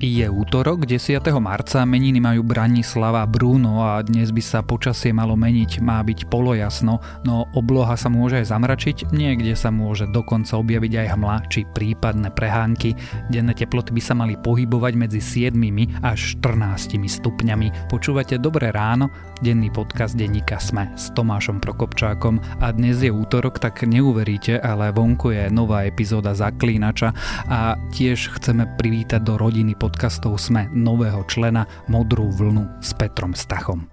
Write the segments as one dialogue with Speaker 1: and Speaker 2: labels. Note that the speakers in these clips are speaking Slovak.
Speaker 1: Je útorok, 10. marca, meniny majú Branislava Bruno a dnes by sa počasie malo meniť, má byť polojasno, no obloha sa môže aj zamračiť, niekde sa môže dokonca objaviť aj hmla či prípadné prehánky. Denné teploty by sa mali pohybovať medzi 7 až 14 stupňami. Počúvate Dobré ráno, denný podcast denníka Sme s Tomášom Prokopčákom a dnes je útorok, tak neuveríte, ale vonku je nová epizóda Zaklínača a tiež chceme privítať do rodiny pod podcastov sme nového člena Modrú vlnu s Petrom Stachom.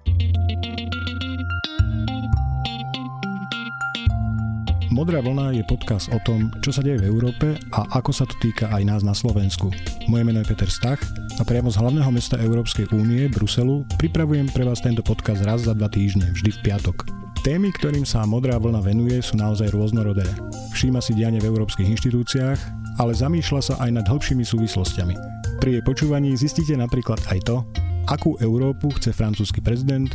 Speaker 2: Modrá vlna je podcast o tom, čo sa deje v Európe a ako sa to týka aj nás na Slovensku. Moje meno je Peter Stach a priamo z hlavného mesta Európskej únie, Bruselu, pripravujem pre vás tento podcast raz za dva týždne, vždy v piatok. Témy, ktorým sa Modrá vlna venuje, sú naozaj rôznorodé. Všíma si dianie v európskych inštitúciách, ale zamýšľa sa aj nad hĺbšími súvislostiami. Pri jej počúvaní zistíte napríklad aj to, akú Európu chce francúzsky prezident,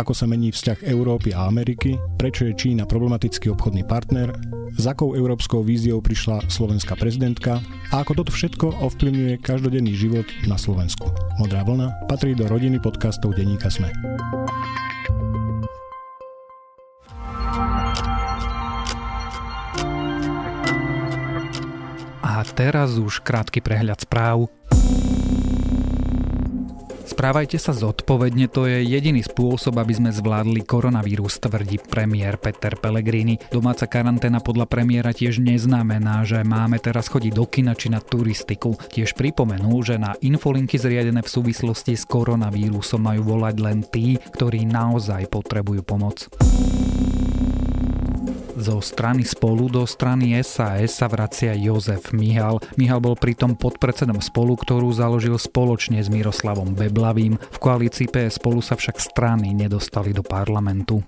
Speaker 2: ako sa mení vzťah Európy a Ameriky, prečo je Čína problematický obchodný partner, s akou európskou víziou prišla slovenská prezidentka a ako toto všetko ovplyvňuje každodenný život na Slovensku. Modrá vlna patrí do rodiny podcastov Deníka Sme.
Speaker 1: A teraz už krátky prehľad správ Správajte sa zodpovedne, to je jediný spôsob, aby sme zvládli koronavírus, tvrdí premiér Peter Pellegrini. Domáca karanténa podľa premiéra tiež neznamená, že máme teraz chodiť do kina či na turistiku. Tiež pripomenú, že na infolinky zriadené v súvislosti s koronavírusom majú volať len tí, ktorí naozaj potrebujú pomoc. Zo strany spolu do strany SAS sa vracia Jozef Mihal. Mihal bol pritom podpredsedom spolu, ktorú založil spoločne s Miroslavom Beblavým. V koalícii PS spolu sa však strany nedostali do parlamentu.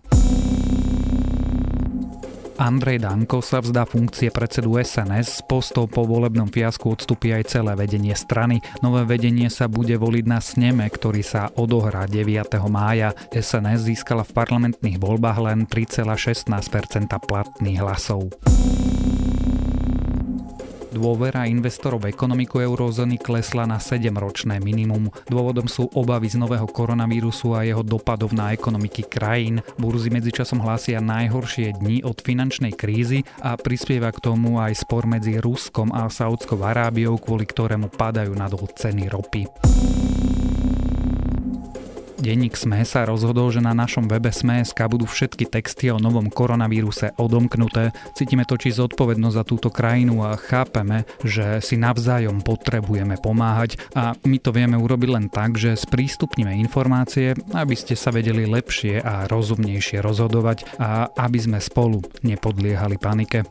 Speaker 1: Andrej Danko sa vzdá funkcie predsedu SNS, z postov po volebnom fiasku odstupí aj celé vedenie strany. Nové vedenie sa bude voliť na sneme, ktorý sa odohrá 9. mája. SNS získala v parlamentných voľbách len 3,16% platných hlasov. Dôvera investorov v ekonomiku eurozóny klesla na 7-ročné minimum. Dôvodom sú obavy z nového koronavírusu a jeho dopadov na ekonomiky krajín. Burzy medzičasom hlásia najhoršie dni od finančnej krízy a prispieva k tomu aj spor medzi Ruskom a Saudskou Arábiou, kvôli ktorému padajú nadol ceny ropy. Denník SME sa rozhodol, že na našom webe SME.sk budú všetky texty o novom koronavíruse odomknuté. Cítime totiž zodpovednosť za túto krajinu a chápeme, že si navzájom potrebujeme pomáhať a my to vieme urobiť len tak, že sprístupníme informácie, aby ste sa vedeli lepšie a rozumnejšie rozhodovať a aby sme spolu nepodliehali panike.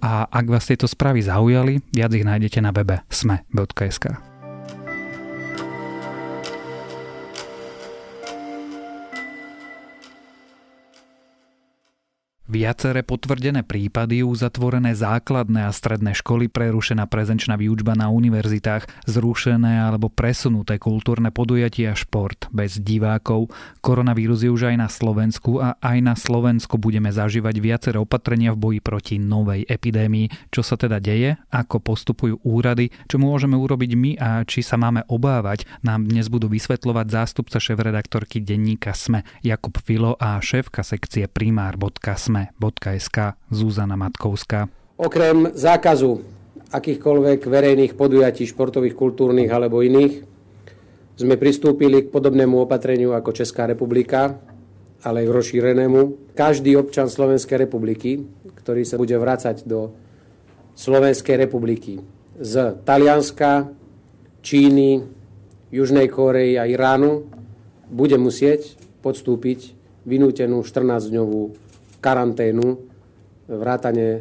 Speaker 1: A ak vás tieto správy zaujali, viac ich nájdete na webe sme.sk. Viaceré potvrdené prípady, uzatvorené základné a stredné školy, prerušená prezenčná výučba na univerzitách, zrušené alebo presunuté kultúrne podujatia šport bez divákov. Koronavírus je už aj na Slovensku a aj na Slovensku budeme zažívať viaceré opatrenia v boji proti novej epidémii. Čo sa teda deje, ako postupujú úrady, čo môžeme urobiť my? A či sa máme obávať, nám dnes budú vysvetľovať zástupca šéf-redaktorky denníka SME Jakub Filo a šéfka sekcie primár.sme sme.sk Zuzana Matkovská.
Speaker 3: Okrem zákazu akýchkoľvek verejných podujatí športových, kultúrnych alebo iných sme pristúpili k podobnému opatreniu ako Česká republika, ale aj rozšírenému. Každý občan Slovenskej republiky, ktorý sa bude vrácať do Slovenskej republiky z Talianska, Číny, Južnej Korei a Iránu, bude musieť podstúpiť vynútenú 14-dňovú karanténu, vrátane e,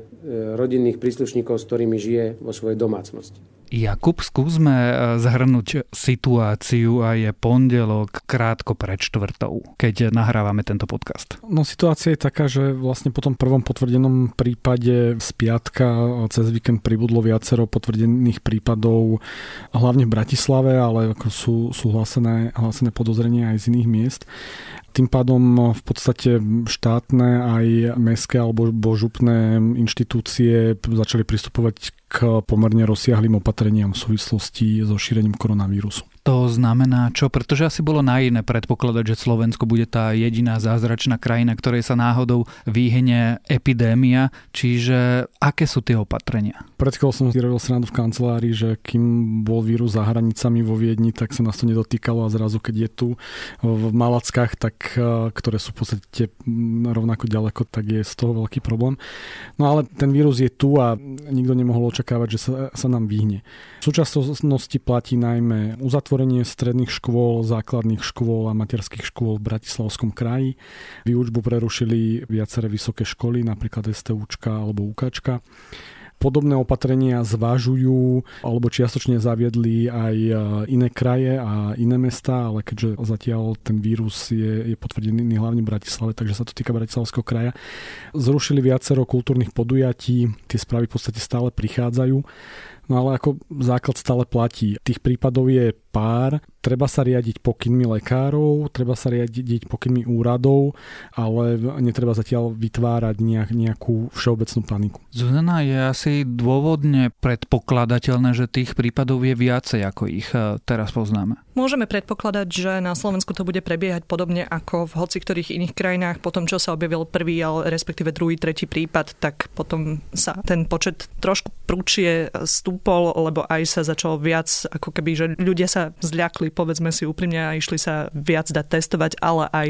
Speaker 3: rodinných príslušníkov, s ktorými žije vo svojej domácnosti.
Speaker 1: Jakub, skúsme e, zhrnúť situáciu a je pondelok krátko pred štvrtou, keď nahrávame tento podcast.
Speaker 4: No situácia je taká, že vlastne po tom prvom potvrdenom prípade z piatka cez víkend pribudlo viacero potvrdených prípadov, hlavne v Bratislave, ale ako sú, sú hlásené, hlásené podozrenia aj z iných miest. Tým pádom v podstate štátne aj mestské alebo župné inštitúcie začali pristupovať k pomerne rozsiahlým opatreniam v súvislosti so šírením koronavírusu
Speaker 1: to znamená čo? Pretože asi bolo naivné predpokladať, že Slovensko bude tá jediná zázračná krajina, ktorej sa náhodou vyhne epidémia. Čiže aké sú tie opatrenia?
Speaker 4: Pred chvíľou som si robil srandu v kancelárii, že kým bol vírus za hranicami vo Viedni, tak sa nás to nedotýkalo a zrazu keď je tu v Malackách, tak, e, ktoré sú v podstate rovnako ďaleko, tak je z toho veľký problém. No ale ten vírus je tu a nikto nemohol očakávať, že sa, sa nám vyhne. V súčasnosti platí najmä uzatvorenie stredných škôl, základných škôl a materských škôl v Bratislavskom kraji. Výučbu prerušili viaceré vysoké školy, napríklad STUčka alebo UKčka. Podobné opatrenia zvážujú alebo čiastočne zaviedli aj e, iné kraje a iné mesta, ale keďže zatiaľ ten vírus je, je potvrdený hlavne v Bratislave, takže sa to týka Bratislavského kraja. Zrušili viacero kultúrnych podujatí, tie správy v podstate stále prichádzajú. No ale ako základ stále platí. Tých prípadov je pár. Treba sa riadiť pokynmi lekárov, treba sa riadiť pokynmi úradov, ale netreba zatiaľ vytvárať nejak, nejakú všeobecnú paniku.
Speaker 1: Zuzana, je asi dôvodne predpokladateľné, že tých prípadov je viacej, ako ich e, teraz poznáme.
Speaker 5: Môžeme predpokladať, že na Slovensku to bude prebiehať podobne ako v hoci ktorých iných krajinách. Po tom, čo sa objavil prvý, ale respektíve druhý, tretí prípad, tak potom sa ten počet trošku prúčie stúpol, lebo aj sa začalo viac, ako keby, že ľudia sa zľakli povedzme si úprimne, a išli sa viac dať testovať, ale aj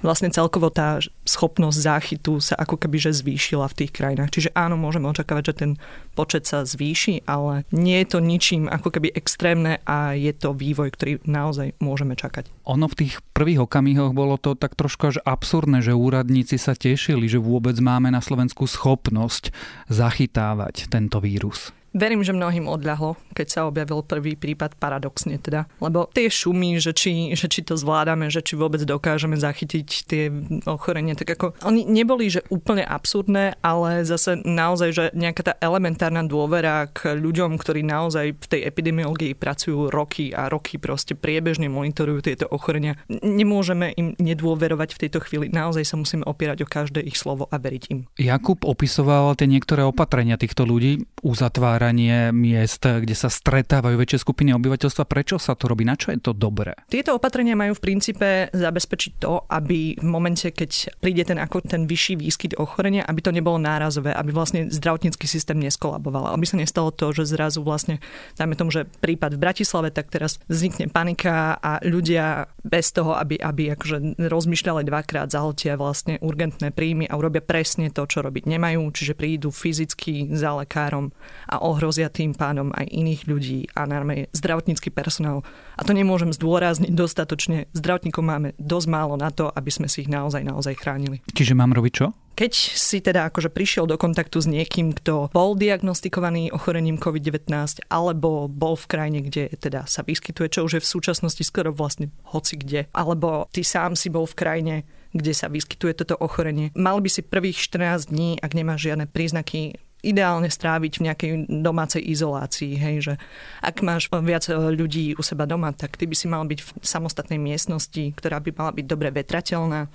Speaker 5: vlastne celkovo tá schopnosť záchytu sa ako keby že zvýšila v tých krajinách. Čiže áno, môžeme očakávať, že ten počet sa zvýši, ale nie je to ničím ako keby extrémne a je to vývoj, ktorý naozaj môžeme čakať.
Speaker 1: Ono v tých prvých okamihoch bolo to tak trošku až absurdné, že úradníci sa tešili, že vôbec máme na Slovensku schopnosť zachytávať tento vírus.
Speaker 5: Verím, že mnohým odľahlo, keď sa objavil prvý prípad paradoxne teda. Lebo tie šumy, že či, že či to zvládame, že či vôbec dokážeme zachytiť tie ochorenie, tak ako oni neboli, že úplne absurdné, ale zase naozaj, že nejaká tá elementárna dôvera k ľuďom, ktorí naozaj v tej epidemiológii pracujú roky a roky proste priebežne monitorujú tieto ochorenia. Nemôžeme im nedôverovať v tejto chvíli. Naozaj sa musíme opierať o každé ich slovo a veriť im.
Speaker 1: Jakub opisoval tie niektoré opatrenia týchto ľudí, uzatvárať vytváranie miest, kde sa stretávajú väčšie skupiny obyvateľstva. Prečo sa to robí? Na čo je to dobré?
Speaker 5: Tieto opatrenia majú v princípe zabezpečiť to, aby v momente, keď príde ten, ako ten vyšší výskyt ochorenia, aby to nebolo nárazové, aby vlastne zdravotnícky systém neskolaboval. Aby sa nestalo to, že zrazu vlastne, dajme tomu, že prípad v Bratislave, tak teraz vznikne panika a ľudia bez toho, aby, aby akože rozmýšľali dvakrát, zahltia vlastne urgentné príjmy a urobia presne to, čo robiť nemajú, čiže prídu fyzicky za lekárom a ohrozia tým pádom aj iných ľudí a najmä zdravotnícky personál. A to nemôžem zdôrazniť dostatočne. Zdravotníkov máme dosť málo na to, aby sme si ich naozaj, naozaj chránili.
Speaker 1: Čiže mám robiť čo?
Speaker 5: Keď si teda akože prišiel do kontaktu s niekým, kto bol diagnostikovaný ochorením COVID-19 alebo bol v krajine, kde teda sa vyskytuje, čo už je v súčasnosti skoro vlastne hoci kde, alebo ty sám si bol v krajine, kde sa vyskytuje toto ochorenie. Mal by si prvých 14 dní, ak nemáš žiadne príznaky ideálne stráviť v nejakej domácej izolácii. Hej, že ak máš viac e, ľudí u seba doma, tak ty by si mal byť v samostatnej miestnosti, ktorá by mala byť dobre vetrateľná.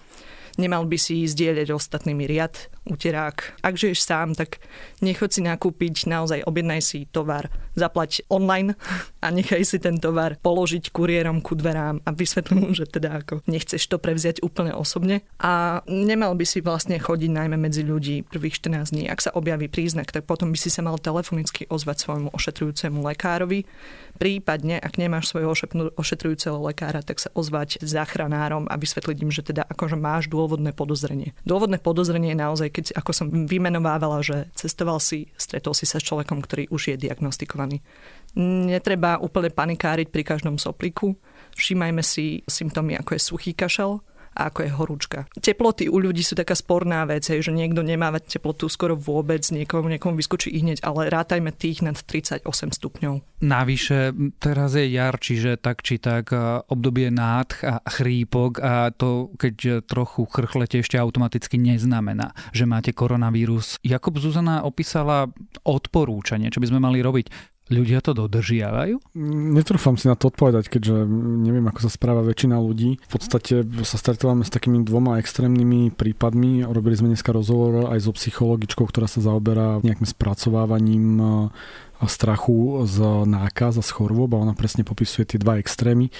Speaker 5: Nemal by si zdieľať ostatnými riad, uterák. Ak žiješ sám, tak nechoď si nakúpiť, naozaj objednaj si tovar, zaplať online a nechaj si ten tovar položiť kuriérom ku dverám a vysvetli mu, že teda ako nechceš to prevziať úplne osobne. A nemal by si vlastne chodiť najmä medzi ľudí prvých 14 dní. Ak sa objaví príznak, tak potom by si sa mal telefonicky ozvať svojmu ošetrujúcemu lekárovi. Prípadne, ak nemáš svojho ošetrujúceho lekára, tak sa ozvať záchranárom a vysvetliť im, že teda akože máš dôvodné podozrenie. Dôvodné podozrenie je naozaj keď ako som vymenovávala, že cestoval si, stretol si sa s človekom, ktorý už je diagnostikovaný. Netreba úplne panikáriť pri každom sopliku. Všímajme si symptómy, ako je suchý kašel, a ako je horúčka. Teploty u ľudí sú taká sporná vec, že niekto nemá teplotu skoro vôbec, niekomu, niekomu vyskočí i hneď, ale rátajme tých nad 38 stupňov.
Speaker 1: Navyše, teraz je jar, čiže tak či tak obdobie nádch a chrípok a to, keď trochu chrchlete, ešte automaticky neznamená, že máte koronavírus. Jakub Zuzana opísala odporúčanie, čo by sme mali robiť Ľudia to dodržiavajú?
Speaker 4: Netrúfam si na to odpovedať, keďže neviem, ako sa správa väčšina ľudí. V podstate sa stretávame s takými dvoma extrémnymi prípadmi. Robili sme dneska rozhovor aj so psychologičkou, ktorá sa zaoberá nejakým spracovávaním e, strachu z nákaz a z chorôb a ona presne popisuje tie dva extrémy.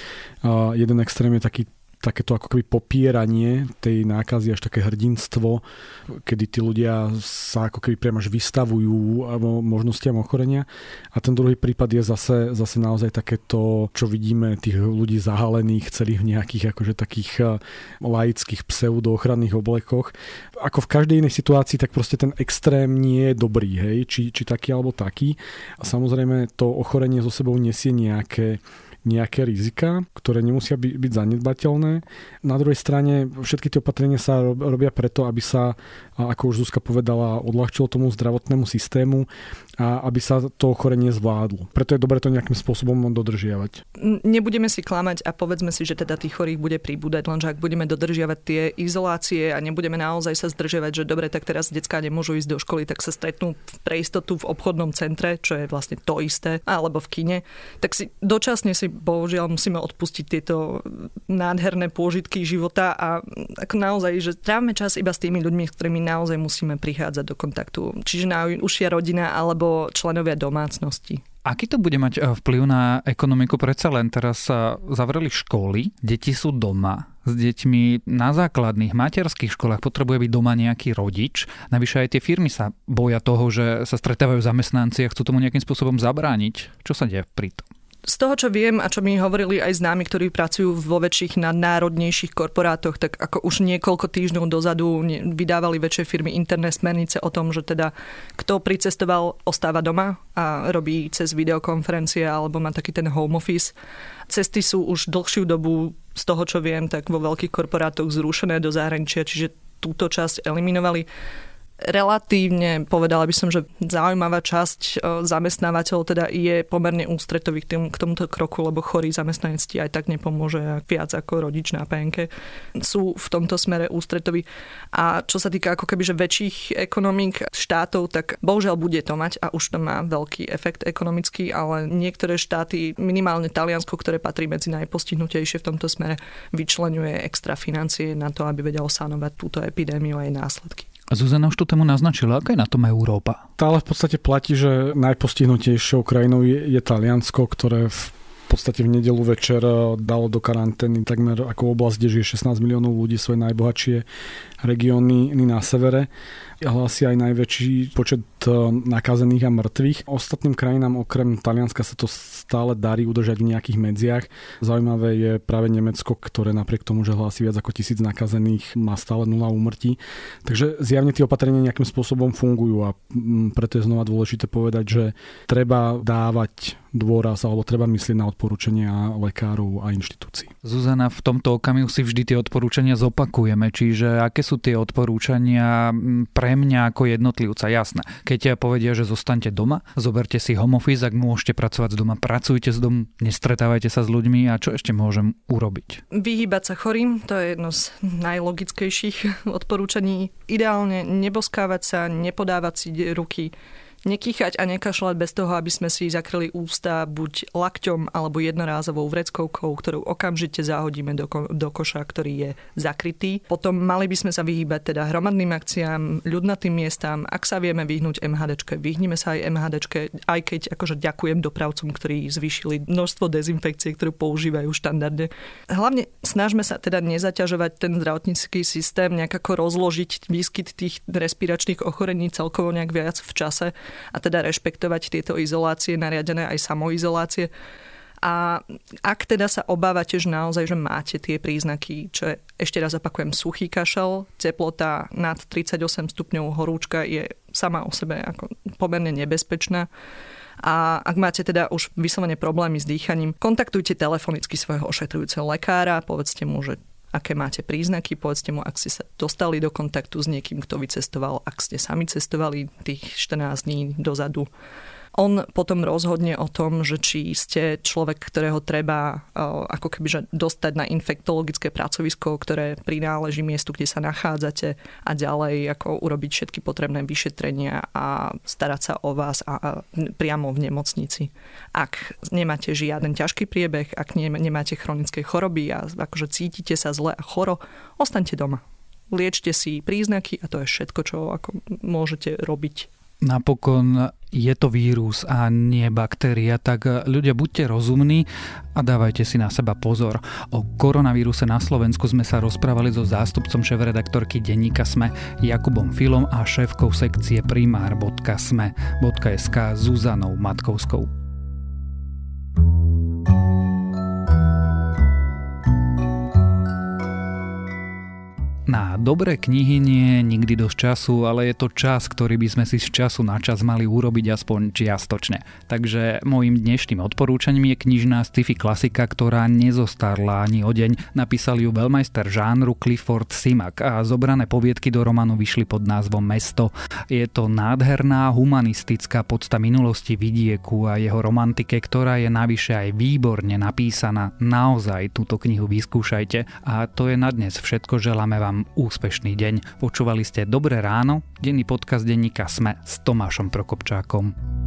Speaker 4: Jeden extrém je taký takéto ako keby popieranie tej nákazy, až také hrdinstvo, kedy tí ľudia sa ako keby priamo až vystavujú možnostiam ochorenia. A ten druhý prípad je zase, zase naozaj takéto, čo vidíme tých ľudí zahalených celých v nejakých akože takých eh, laických pseudoochranných oblekoch. Ako v každej inej situácii, tak proste ten extrém nie je dobrý, hej, či, či taký alebo taký. A samozrejme to ochorenie so sebou nesie nejaké nejaké rizika, ktoré nemusia byť, byť zanedbateľné. Na druhej strane všetky tie opatrenia sa robia preto, aby sa, ako už Zuzka povedala, odľahčilo tomu zdravotnému systému a aby sa to ochorenie zvládlo. Preto je dobré to nejakým spôsobom dodržiavať.
Speaker 5: Nebudeme si klamať a povedzme si, že teda tých chorých bude pribúdať, lenže ak budeme dodržiavať tie izolácie a nebudeme naozaj sa zdržiavať, že dobre, tak teraz detská nemôžu ísť do školy, tak sa stretnú pre istotu v obchodnom centre, čo je vlastne to isté, alebo v kine, tak si dočasne si bohužiaľ musíme odpustiť tieto nádherné pôžitky života a ako naozaj, že trávame čas iba s tými ľuďmi, s ktorými naozaj musíme prichádzať do kontaktu. Čiže najúžšia rodina alebo členovia domácnosti.
Speaker 1: Aký to bude mať eh, vplyv na ekonomiku? Predsa len teraz sa zavreli školy, deti sú doma s deťmi na základných materských školách potrebuje byť doma nejaký rodič. Navyše aj tie firmy sa boja toho, že sa stretávajú zamestnanci a chcú tomu nejakým spôsobom zabrániť. Čo sa deje pri tom?
Speaker 5: Z toho, čo viem a čo mi hovorili aj známi, ktorí pracujú vo väčších nadnárodnejších korporátoch, tak ako už niekoľko týždňov dozadu vydávali väčšie firmy interné smernice o tom, že teda kto pricestoval, ostáva doma a robí cez videokonferencie alebo má taký ten home office. Cesty sú už dlhšiu dobu, z toho, čo viem, tak vo veľkých korporátoch zrušené do zahraničia, čiže túto časť eliminovali relatívne, povedala by som, že zaujímavá časť e, zamestnávateľov teda je pomerne ústretový k, tým, k tomuto kroku, lebo chorý zamestnanec ti aj tak nepomôže viac ako rodič na PNK. Sú v tomto smere ústretoví. A čo sa týka ako keby že väčších ekonomík štátov, tak bohužiaľ bude to mať a už to má veľký efekt ekonomický, ale niektoré štáty, minimálne Taliansko, ktoré patrí medzi najpostihnutejšie v tomto smere, vyčlenuje extra financie na to, aby vedelo sanovať túto epidémiu a jej následky.
Speaker 1: Zuzana už tú tému naznačila, aká je na tom Európa?
Speaker 4: Stále v podstate platí, že najpostihnutejšou krajinou je, je Taliansko, ktoré v podstate v nedelu večer eh, dalo do karantény takmer ako oblasť, kde žije 16 miliónov ľudí, svoje najbohatšie regióny na severe hlási aj najväčší počet e, nakazených a mŕtvych. Ostatným krajinám okrem Talianska sa to stále darí udržať v nejakých medziach. Zaujímavé je práve Nemecko, ktoré napriek tomu, že hlási viac ako tisíc nakazených, má stále nula úmrtí. Takže zjavne tie opatrenia nejakým spôsobom fungujú a preto je znova dôležité povedať, že treba dávať dôraz alebo treba myslieť na odporúčania lekárov a inštitúcií.
Speaker 1: Zuzana, v tomto okamihu si vždy tie odporúčania zopakujeme, čiže aké sú tie odporúčania pre mňa ako jednotlivca, jasné. Keď povedia, že zostaňte doma, zoberte si home office, ak môžete pracovať z doma, pracujte z domu, nestretávajte sa s ľuďmi a čo ešte môžem urobiť?
Speaker 5: Vyhýbať sa chorým, to je jedno z najlogickejších odporúčaní. Ideálne neboskávať sa, nepodávať si ruky, Nekýchať a nekašľať bez toho, aby sme si zakryli ústa buď lakťom alebo jednorázovou vreckovkou, ktorú okamžite zahodíme do, ko- do koša, ktorý je zakrytý. Potom mali by sme sa vyhýbať teda hromadným akciám, ľudnatým miestam. Ak sa vieme vyhnúť MHDčke, vyhnime sa aj MHDčke, aj keď akože ďakujem dopravcom, ktorí zvýšili množstvo dezinfekcie, ktorú používajú štandardne. Hlavne snažme sa teda nezaťažovať ten zdravotnícky systém, nejak ako rozložiť výskyt tých respiračných ochorení celkovo nejak viac v čase a teda rešpektovať tieto izolácie, nariadené aj samoizolácie. A ak teda sa obávate, že naozaj, že máte tie príznaky, čo je, ešte raz opakujem, suchý kašel, teplota nad 38 stupňov horúčka je sama o sebe ako pomerne nebezpečná. A ak máte teda už vyslovene problémy s dýchaním, kontaktujte telefonicky svojho ošetrujúceho lekára, povedzte mu, že aké máte príznaky, povedzte mu, ak ste sa dostali do kontaktu s niekým, kto vycestoval, ak ste sami cestovali tých 14 dní dozadu. On potom rozhodne o tom, že či ste človek, ktorého treba ako keby že dostať na infektologické pracovisko, ktoré prináleží miestu, kde sa nachádzate a ďalej ako urobiť všetky potrebné vyšetrenia a starať sa o vás a, a priamo v nemocnici. Ak nemáte žiaden ťažký priebeh, ak nemáte chronické choroby a akože cítite sa zle a choro, ostaňte doma. Liečte si príznaky a to je všetko, čo ako môžete robiť
Speaker 1: napokon je to vírus a nie baktéria, tak ľudia buďte rozumní a dávajte si na seba pozor. O koronavíruse na Slovensku sme sa rozprávali so zástupcom šéf-redaktorky denníka Sme Jakubom Filom a šéfkou sekcie primár.sme.sk Zuzanou Matkovskou. Dobré knihy nie je nikdy dosť času, ale je to čas, ktorý by sme si z času na čas mali urobiť aspoň čiastočne. Takže môjim dnešným odporúčaním je knižná sci-fi klasika, ktorá nezostarla ani o deň. Napísal ju veľmajster žánru Clifford Simak a zobrané poviedky do románu vyšli pod názvom Mesto. Je to nádherná humanistická podsta minulosti vidieku a jeho romantike, ktorá je navyše aj výborne napísaná. Naozaj túto knihu vyskúšajte a to je na dnes všetko. Želáme vám úspešný deň. Počúvali ste Dobré ráno, denný podcast denníka Sme s Tomášom Prokopčákom.